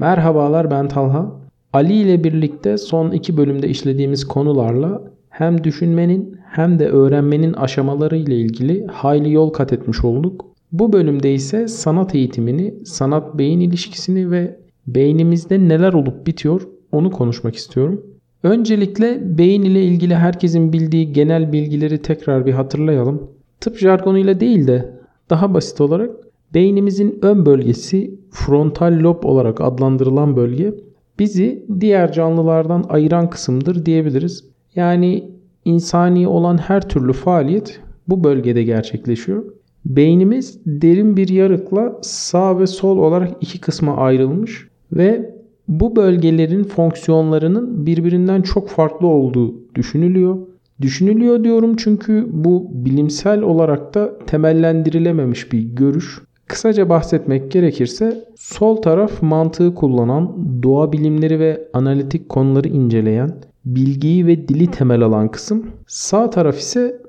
Merhabalar ben Talha. Ali ile birlikte son iki bölümde işlediğimiz konularla hem düşünmenin hem de öğrenmenin aşamaları ile ilgili hayli yol kat etmiş olduk. Bu bölümde ise sanat eğitimini, sanat beyin ilişkisini ve beynimizde neler olup bitiyor onu konuşmak istiyorum. Öncelikle beyin ile ilgili herkesin bildiği genel bilgileri tekrar bir hatırlayalım. Tıp jargonuyla değil de daha basit olarak beynimizin ön bölgesi frontal lob olarak adlandırılan bölge bizi diğer canlılardan ayıran kısımdır diyebiliriz. Yani insani olan her türlü faaliyet bu bölgede gerçekleşiyor. Beynimiz derin bir yarıkla sağ ve sol olarak iki kısma ayrılmış ve bu bölgelerin fonksiyonlarının birbirinden çok farklı olduğu düşünülüyor. Düşünülüyor diyorum çünkü bu bilimsel olarak da temellendirilememiş bir görüş. Kısaca bahsetmek gerekirse sol taraf mantığı kullanan, doğa bilimleri ve analitik konuları inceleyen, bilgiyi ve dili temel alan kısım. Sağ taraf ise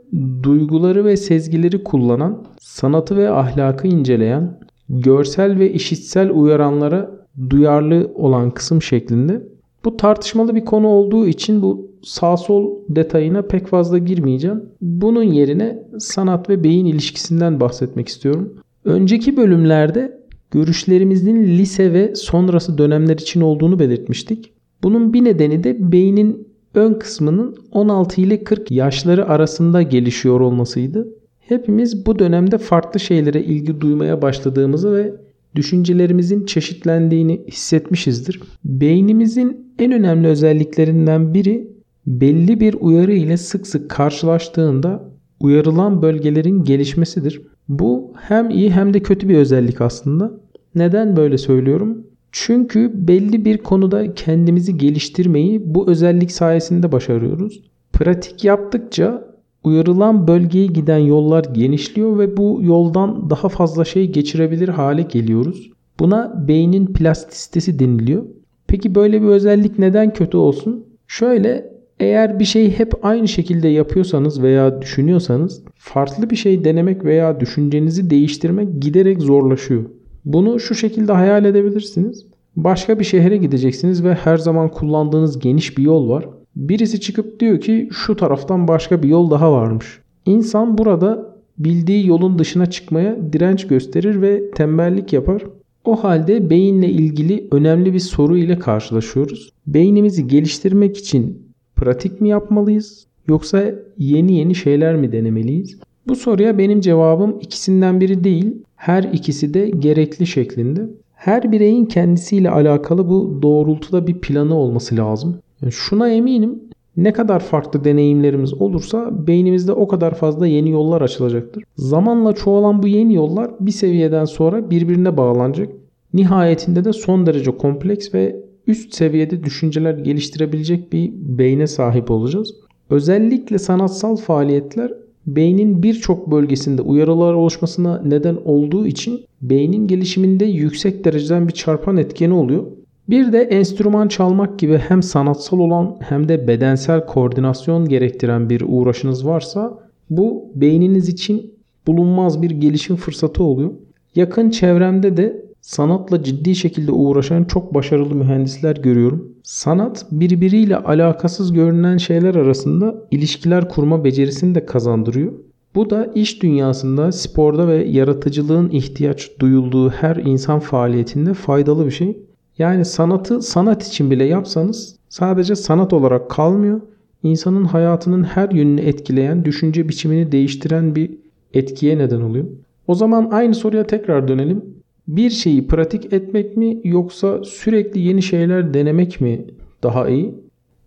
duyguları ve sezgileri kullanan, sanatı ve ahlakı inceleyen, görsel ve işitsel uyaranlara duyarlı olan kısım şeklinde. Bu tartışmalı bir konu olduğu için bu sağ sol detayına pek fazla girmeyeceğim. Bunun yerine sanat ve beyin ilişkisinden bahsetmek istiyorum. Önceki bölümlerde görüşlerimizin lise ve sonrası dönemler için olduğunu belirtmiştik. Bunun bir nedeni de beynin ön kısmının 16 ile 40 yaşları arasında gelişiyor olmasıydı. Hepimiz bu dönemde farklı şeylere ilgi duymaya başladığımızı ve düşüncelerimizin çeşitlendiğini hissetmişizdir. Beynimizin en önemli özelliklerinden biri belli bir uyarı ile sık sık karşılaştığında uyarılan bölgelerin gelişmesidir. Bu hem iyi hem de kötü bir özellik aslında. Neden böyle söylüyorum? Çünkü belli bir konuda kendimizi geliştirmeyi bu özellik sayesinde başarıyoruz. Pratik yaptıkça uyarılan bölgeye giden yollar genişliyor ve bu yoldan daha fazla şey geçirebilir hale geliyoruz. Buna beynin plastisitesi deniliyor. Peki böyle bir özellik neden kötü olsun? Şöyle eğer bir şeyi hep aynı şekilde yapıyorsanız veya düşünüyorsanız farklı bir şey denemek veya düşüncenizi değiştirmek giderek zorlaşıyor. Bunu şu şekilde hayal edebilirsiniz. Başka bir şehre gideceksiniz ve her zaman kullandığınız geniş bir yol var. Birisi çıkıp diyor ki şu taraftan başka bir yol daha varmış. İnsan burada bildiği yolun dışına çıkmaya direnç gösterir ve tembellik yapar. O halde beyinle ilgili önemli bir soru ile karşılaşıyoruz. Beynimizi geliştirmek için pratik mi yapmalıyız yoksa yeni yeni şeyler mi denemeliyiz? Bu soruya benim cevabım ikisinden biri değil, her ikisi de gerekli şeklinde. Her bireyin kendisiyle alakalı bu doğrultuda bir planı olması lazım. Yani şuna eminim ne kadar farklı deneyimlerimiz olursa beynimizde o kadar fazla yeni yollar açılacaktır. Zamanla çoğalan bu yeni yollar bir seviyeden sonra birbirine bağlanacak. Nihayetinde de son derece kompleks ve üst seviyede düşünceler geliştirebilecek bir beyne sahip olacağız. Özellikle sanatsal faaliyetler beynin birçok bölgesinde uyarılar oluşmasına neden olduğu için beynin gelişiminde yüksek dereceden bir çarpan etkeni oluyor. Bir de enstrüman çalmak gibi hem sanatsal olan hem de bedensel koordinasyon gerektiren bir uğraşınız varsa bu beyniniz için bulunmaz bir gelişim fırsatı oluyor. Yakın çevremde de sanatla ciddi şekilde uğraşan çok başarılı mühendisler görüyorum. Sanat birbiriyle alakasız görünen şeyler arasında ilişkiler kurma becerisini de kazandırıyor. Bu da iş dünyasında, sporda ve yaratıcılığın ihtiyaç duyulduğu her insan faaliyetinde faydalı bir şey. Yani sanatı sanat için bile yapsanız sadece sanat olarak kalmıyor. İnsanın hayatının her yönünü etkileyen, düşünce biçimini değiştiren bir etkiye neden oluyor. O zaman aynı soruya tekrar dönelim. Bir şeyi pratik etmek mi yoksa sürekli yeni şeyler denemek mi daha iyi?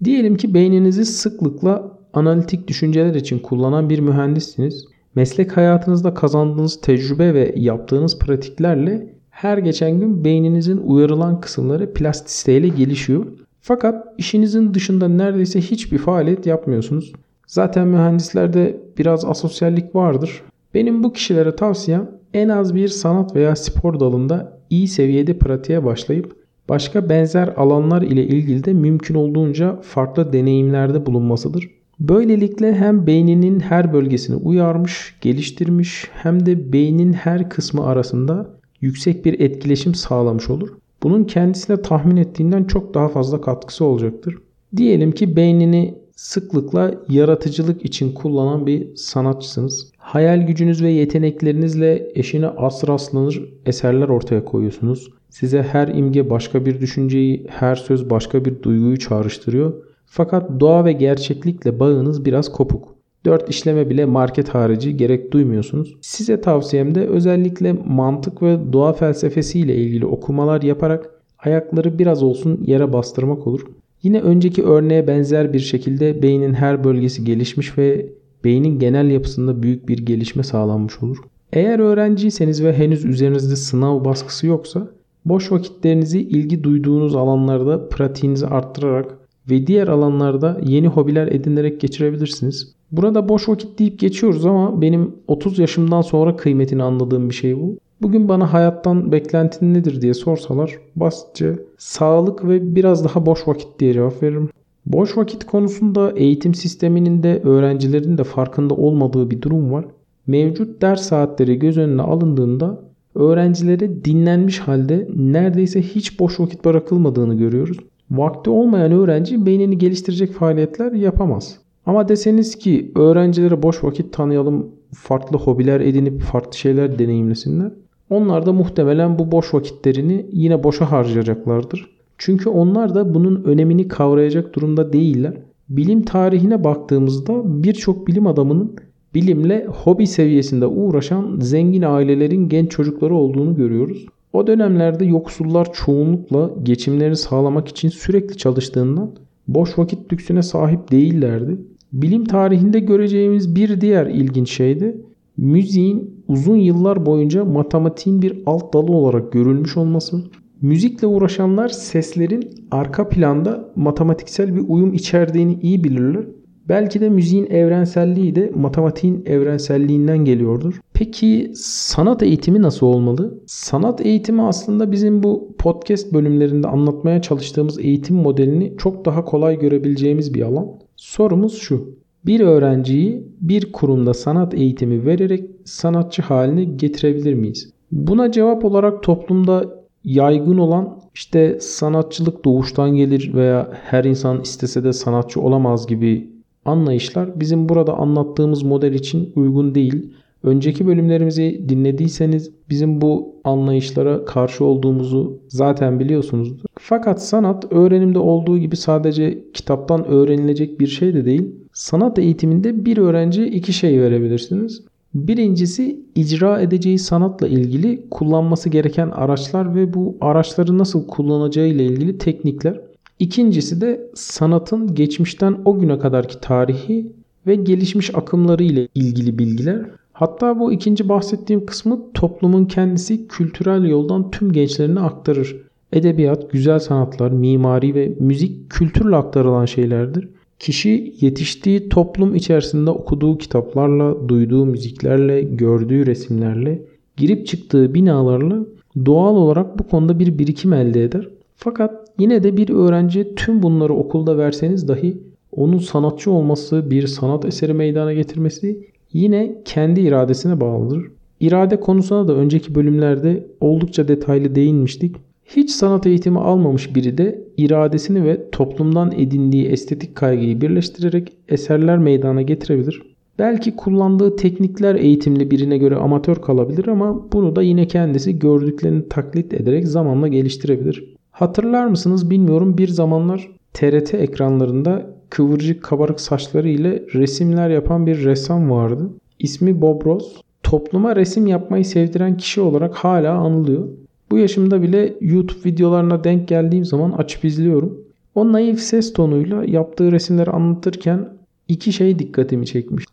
Diyelim ki beyninizi sıklıkla analitik düşünceler için kullanan bir mühendissiniz. Meslek hayatınızda kazandığınız tecrübe ve yaptığınız pratiklerle her geçen gün beyninizin uyarılan kısımları plastisiteyle gelişiyor. Fakat işinizin dışında neredeyse hiçbir faaliyet yapmıyorsunuz. Zaten mühendislerde biraz asosyallik vardır. Benim bu kişilere tavsiyem en az bir sanat veya spor dalında iyi seviyede pratiğe başlayıp başka benzer alanlar ile ilgili de mümkün olduğunca farklı deneyimlerde bulunmasıdır. Böylelikle hem beyninin her bölgesini uyarmış, geliştirmiş hem de beynin her kısmı arasında yüksek bir etkileşim sağlamış olur. bunun kendisine tahmin ettiğinden çok daha fazla katkısı olacaktır. Diyelim ki beynini sıklıkla yaratıcılık için kullanan bir sanatçısınız. Hayal gücünüz ve yeteneklerinizle eşine as rastlanır eserler ortaya koyuyorsunuz. Size her imge başka bir düşünceyi, her söz başka bir duyguyu çağrıştırıyor. Fakat doğa ve gerçeklikle bağınız biraz kopuk. 4 işleme bile market harici gerek duymuyorsunuz. Size tavsiyem de özellikle mantık ve doğa felsefesiyle ilgili okumalar yaparak ayakları biraz olsun yere bastırmak olur. Yine önceki örneğe benzer bir şekilde beynin her bölgesi gelişmiş ve beynin genel yapısında büyük bir gelişme sağlanmış olur. Eğer öğrenciyseniz ve henüz üzerinizde sınav baskısı yoksa boş vakitlerinizi ilgi duyduğunuz alanlarda pratiğinizi arttırarak ve diğer alanlarda yeni hobiler edinerek geçirebilirsiniz. Burada boş vakit deyip geçiyoruz ama benim 30 yaşımdan sonra kıymetini anladığım bir şey bu. Bugün bana hayattan beklentin nedir diye sorsalar basitçe sağlık ve biraz daha boş vakit diye cevap veririm. Boş vakit konusunda eğitim sisteminin de öğrencilerin de farkında olmadığı bir durum var. Mevcut ders saatleri göz önüne alındığında öğrencilere dinlenmiş halde neredeyse hiç boş vakit bırakılmadığını görüyoruz. Vakti olmayan öğrenci beynini geliştirecek faaliyetler yapamaz. Ama deseniz ki öğrencilere boş vakit tanıyalım, farklı hobiler edinip farklı şeyler deneyimlesinler. Onlar da muhtemelen bu boş vakitlerini yine boşa harcayacaklardır. Çünkü onlar da bunun önemini kavrayacak durumda değiller. Bilim tarihine baktığımızda birçok bilim adamının bilimle hobi seviyesinde uğraşan zengin ailelerin genç çocukları olduğunu görüyoruz. O dönemlerde yoksullar çoğunlukla geçimlerini sağlamak için sürekli çalıştığından boş vakit lüksüne sahip değillerdi. Bilim tarihinde göreceğimiz bir diğer ilginç şey de müziğin uzun yıllar boyunca matematiğin bir alt dalı olarak görülmüş olması. Müzikle uğraşanlar seslerin arka planda matematiksel bir uyum içerdiğini iyi bilirler. Belki de müziğin evrenselliği de matematiğin evrenselliğinden geliyordur. Peki sanat eğitimi nasıl olmalı? Sanat eğitimi aslında bizim bu podcast bölümlerinde anlatmaya çalıştığımız eğitim modelini çok daha kolay görebileceğimiz bir alan. Sorumuz şu. Bir öğrenciyi bir kurumda sanat eğitimi vererek sanatçı haline getirebilir miyiz? Buna cevap olarak toplumda yaygın olan işte sanatçılık doğuştan gelir veya her insan istese de sanatçı olamaz gibi anlayışlar bizim burada anlattığımız model için uygun değil. Önceki bölümlerimizi dinlediyseniz bizim bu anlayışlara karşı olduğumuzu zaten biliyorsunuzdur. Fakat sanat öğrenimde olduğu gibi sadece kitaptan öğrenilecek bir şey de değil. Sanat eğitiminde bir öğrenciye iki şey verebilirsiniz. Birincisi icra edeceği sanatla ilgili kullanması gereken araçlar ve bu araçları nasıl kullanacağı ile ilgili teknikler. İkincisi de sanatın geçmişten o güne kadarki tarihi ve gelişmiş akımları ile ilgili bilgiler. Hatta bu ikinci bahsettiğim kısmı toplumun kendisi kültürel yoldan tüm gençlerine aktarır. Edebiyat, güzel sanatlar, mimari ve müzik kültürle aktarılan şeylerdir. Kişi yetiştiği toplum içerisinde okuduğu kitaplarla, duyduğu müziklerle, gördüğü resimlerle, girip çıktığı binalarla doğal olarak bu konuda bir birikim elde eder. Fakat yine de bir öğrenci tüm bunları okulda verseniz dahi onun sanatçı olması, bir sanat eseri meydana getirmesi yine kendi iradesine bağlıdır. İrade konusuna da önceki bölümlerde oldukça detaylı değinmiştik. Hiç sanat eğitimi almamış biri de iradesini ve toplumdan edindiği estetik kaygıyı birleştirerek eserler meydana getirebilir. Belki kullandığı teknikler eğitimli birine göre amatör kalabilir ama bunu da yine kendisi gördüklerini taklit ederek zamanla geliştirebilir. Hatırlar mısınız bilmiyorum bir zamanlar TRT ekranlarında kıvırcık kabarık saçları ile resimler yapan bir ressam vardı. İsmi Bob Ross. Topluma resim yapmayı sevdiren kişi olarak hala anılıyor. Bu yaşımda bile YouTube videolarına denk geldiğim zaman açıp izliyorum. O naif ses tonuyla yaptığı resimleri anlatırken iki şey dikkatimi çekmiş.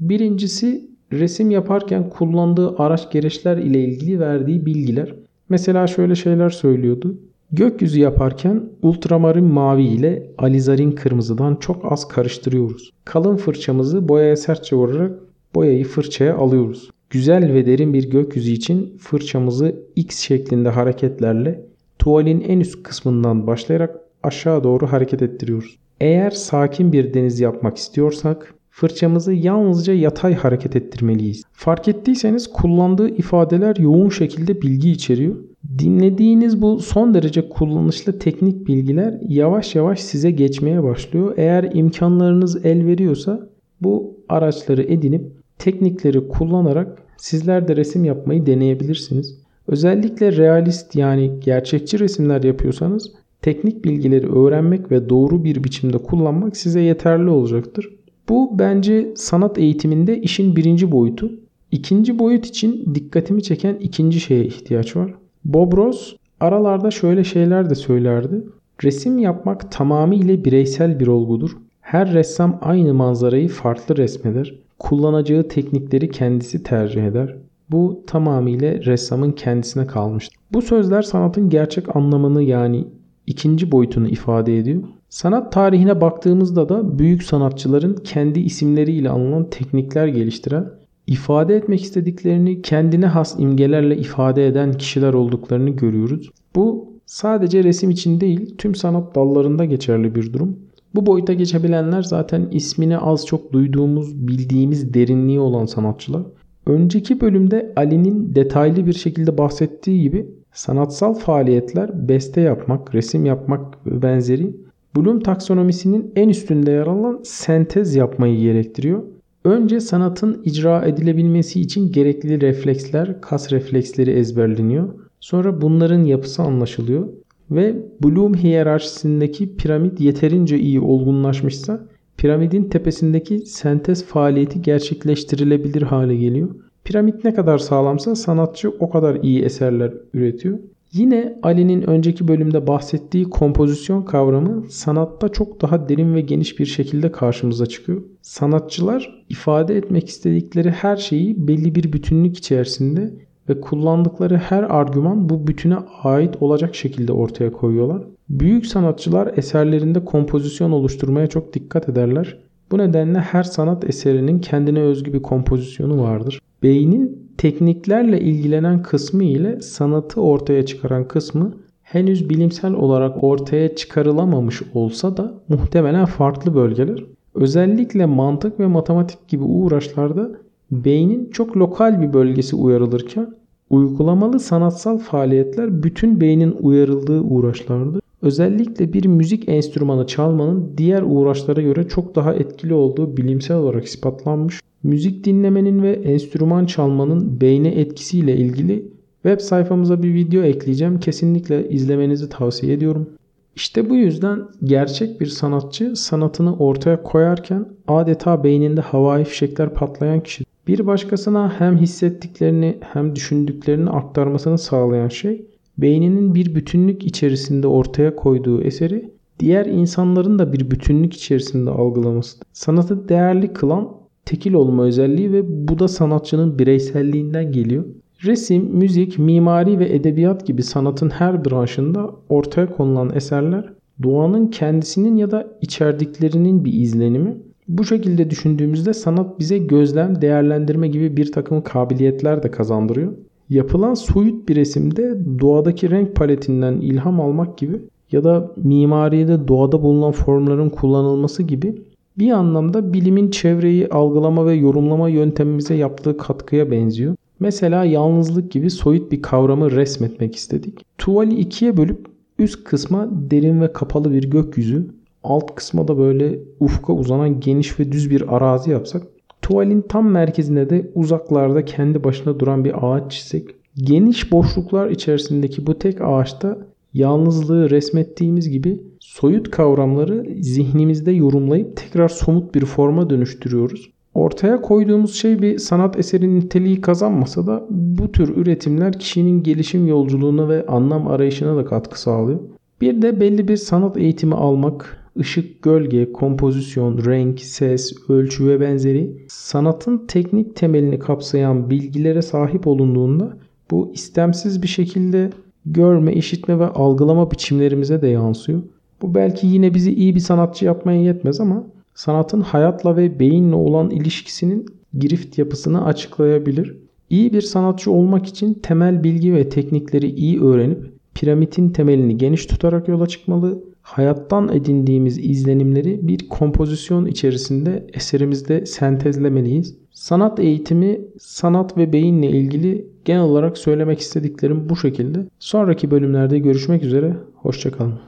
Birincisi resim yaparken kullandığı araç gereçler ile ilgili verdiği bilgiler. Mesela şöyle şeyler söylüyordu. Gökyüzü yaparken ultramarin mavi ile alizarin kırmızıdan çok az karıştırıyoruz. Kalın fırçamızı boyaya sertçe vurarak boyayı fırçaya alıyoruz. Güzel ve derin bir gökyüzü için fırçamızı X şeklinde hareketlerle tuvalin en üst kısmından başlayarak aşağı doğru hareket ettiriyoruz. Eğer sakin bir deniz yapmak istiyorsak fırçamızı yalnızca yatay hareket ettirmeliyiz. Fark ettiyseniz kullandığı ifadeler yoğun şekilde bilgi içeriyor. Dinlediğiniz bu son derece kullanışlı teknik bilgiler yavaş yavaş size geçmeye başlıyor. Eğer imkanlarınız el veriyorsa bu araçları edinip teknikleri kullanarak sizler de resim yapmayı deneyebilirsiniz. Özellikle realist yani gerçekçi resimler yapıyorsanız teknik bilgileri öğrenmek ve doğru bir biçimde kullanmak size yeterli olacaktır. Bu bence sanat eğitiminde işin birinci boyutu. İkinci boyut için dikkatimi çeken ikinci şeye ihtiyaç var. Bob Ross aralarda şöyle şeyler de söylerdi. Resim yapmak tamamıyla bireysel bir olgudur. Her ressam aynı manzarayı farklı resmeder. Kullanacağı teknikleri kendisi tercih eder. Bu tamamıyla ressamın kendisine kalmıştır. Bu sözler sanatın gerçek anlamını yani ikinci boyutunu ifade ediyor. Sanat tarihine baktığımızda da büyük sanatçıların kendi isimleriyle anılan teknikler geliştiren, ifade etmek istediklerini kendine has imgelerle ifade eden kişiler olduklarını görüyoruz. Bu sadece resim için değil tüm sanat dallarında geçerli bir durum. Bu boyuta geçebilenler zaten ismini az çok duyduğumuz, bildiğimiz derinliği olan sanatçılar. Önceki bölümde Ali'nin detaylı bir şekilde bahsettiği gibi sanatsal faaliyetler beste yapmak, resim yapmak ve benzeri Bloom taksonomisinin en üstünde yer alan sentez yapmayı gerektiriyor. Önce sanatın icra edilebilmesi için gerekli refleksler, kas refleksleri ezberleniyor. Sonra bunların yapısı anlaşılıyor ve Bloom hiyerarşisindeki piramit yeterince iyi olgunlaşmışsa piramidin tepesindeki sentez faaliyeti gerçekleştirilebilir hale geliyor. Piramit ne kadar sağlamsa sanatçı o kadar iyi eserler üretiyor. Yine Ali'nin önceki bölümde bahsettiği kompozisyon kavramı sanatta çok daha derin ve geniş bir şekilde karşımıza çıkıyor. Sanatçılar ifade etmek istedikleri her şeyi belli bir bütünlük içerisinde ve kullandıkları her argüman bu bütüne ait olacak şekilde ortaya koyuyorlar. Büyük sanatçılar eserlerinde kompozisyon oluşturmaya çok dikkat ederler. Bu nedenle her sanat eserinin kendine özgü bir kompozisyonu vardır. Beynin tekniklerle ilgilenen kısmı ile sanatı ortaya çıkaran kısmı henüz bilimsel olarak ortaya çıkarılamamış olsa da muhtemelen farklı bölgeler. Özellikle mantık ve matematik gibi uğraşlarda beynin çok lokal bir bölgesi uyarılırken uygulamalı sanatsal faaliyetler bütün beynin uyarıldığı uğraşlardır. Özellikle bir müzik enstrümanı çalmanın diğer uğraşlara göre çok daha etkili olduğu bilimsel olarak ispatlanmış. Müzik dinlemenin ve enstrüman çalmanın beyne etkisiyle ilgili web sayfamıza bir video ekleyeceğim. Kesinlikle izlemenizi tavsiye ediyorum. İşte bu yüzden gerçek bir sanatçı sanatını ortaya koyarken adeta beyninde havai fişekler patlayan kişi. Bir başkasına hem hissettiklerini hem düşündüklerini aktarmasını sağlayan şey beyninin bir bütünlük içerisinde ortaya koyduğu eseri diğer insanların da bir bütünlük içerisinde algılaması. Sanatı değerli kılan tekil olma özelliği ve bu da sanatçının bireyselliğinden geliyor. Resim, müzik, mimari ve edebiyat gibi sanatın her branşında ortaya konulan eserler doğanın kendisinin ya da içerdiklerinin bir izlenimi. Bu şekilde düşündüğümüzde sanat bize gözlem, değerlendirme gibi bir takım kabiliyetler de kazandırıyor. Yapılan soyut bir resimde doğadaki renk paletinden ilham almak gibi ya da mimaride doğada bulunan formların kullanılması gibi bir anlamda bilimin çevreyi algılama ve yorumlama yöntemimize yaptığı katkıya benziyor. Mesela yalnızlık gibi soyut bir kavramı resmetmek istedik. Tuvali ikiye bölüp üst kısma derin ve kapalı bir gökyüzü, alt kısma da böyle ufka uzanan geniş ve düz bir arazi yapsak Tuvalin tam merkezine de uzaklarda kendi başına duran bir ağaç çizsek, geniş boşluklar içerisindeki bu tek ağaçta yalnızlığı resmettiğimiz gibi soyut kavramları zihnimizde yorumlayıp tekrar somut bir forma dönüştürüyoruz. Ortaya koyduğumuz şey bir sanat eserinin niteliği kazanmasa da bu tür üretimler kişinin gelişim yolculuğuna ve anlam arayışına da katkı sağlıyor. Bir de belli bir sanat eğitimi almak, ışık, gölge, kompozisyon, renk, ses, ölçü ve benzeri sanatın teknik temelini kapsayan bilgilere sahip olunduğunda bu istemsiz bir şekilde görme, işitme ve algılama biçimlerimize de yansıyor. Bu belki yine bizi iyi bir sanatçı yapmaya yetmez ama sanatın hayatla ve beyinle olan ilişkisinin girift yapısını açıklayabilir. İyi bir sanatçı olmak için temel bilgi ve teknikleri iyi öğrenip piramidin temelini geniş tutarak yola çıkmalı, hayattan edindiğimiz izlenimleri bir kompozisyon içerisinde eserimizde sentezlemeliyiz. Sanat eğitimi, sanat ve beyinle ilgili genel olarak söylemek istediklerim bu şekilde. Sonraki bölümlerde görüşmek üzere. Hoşçakalın.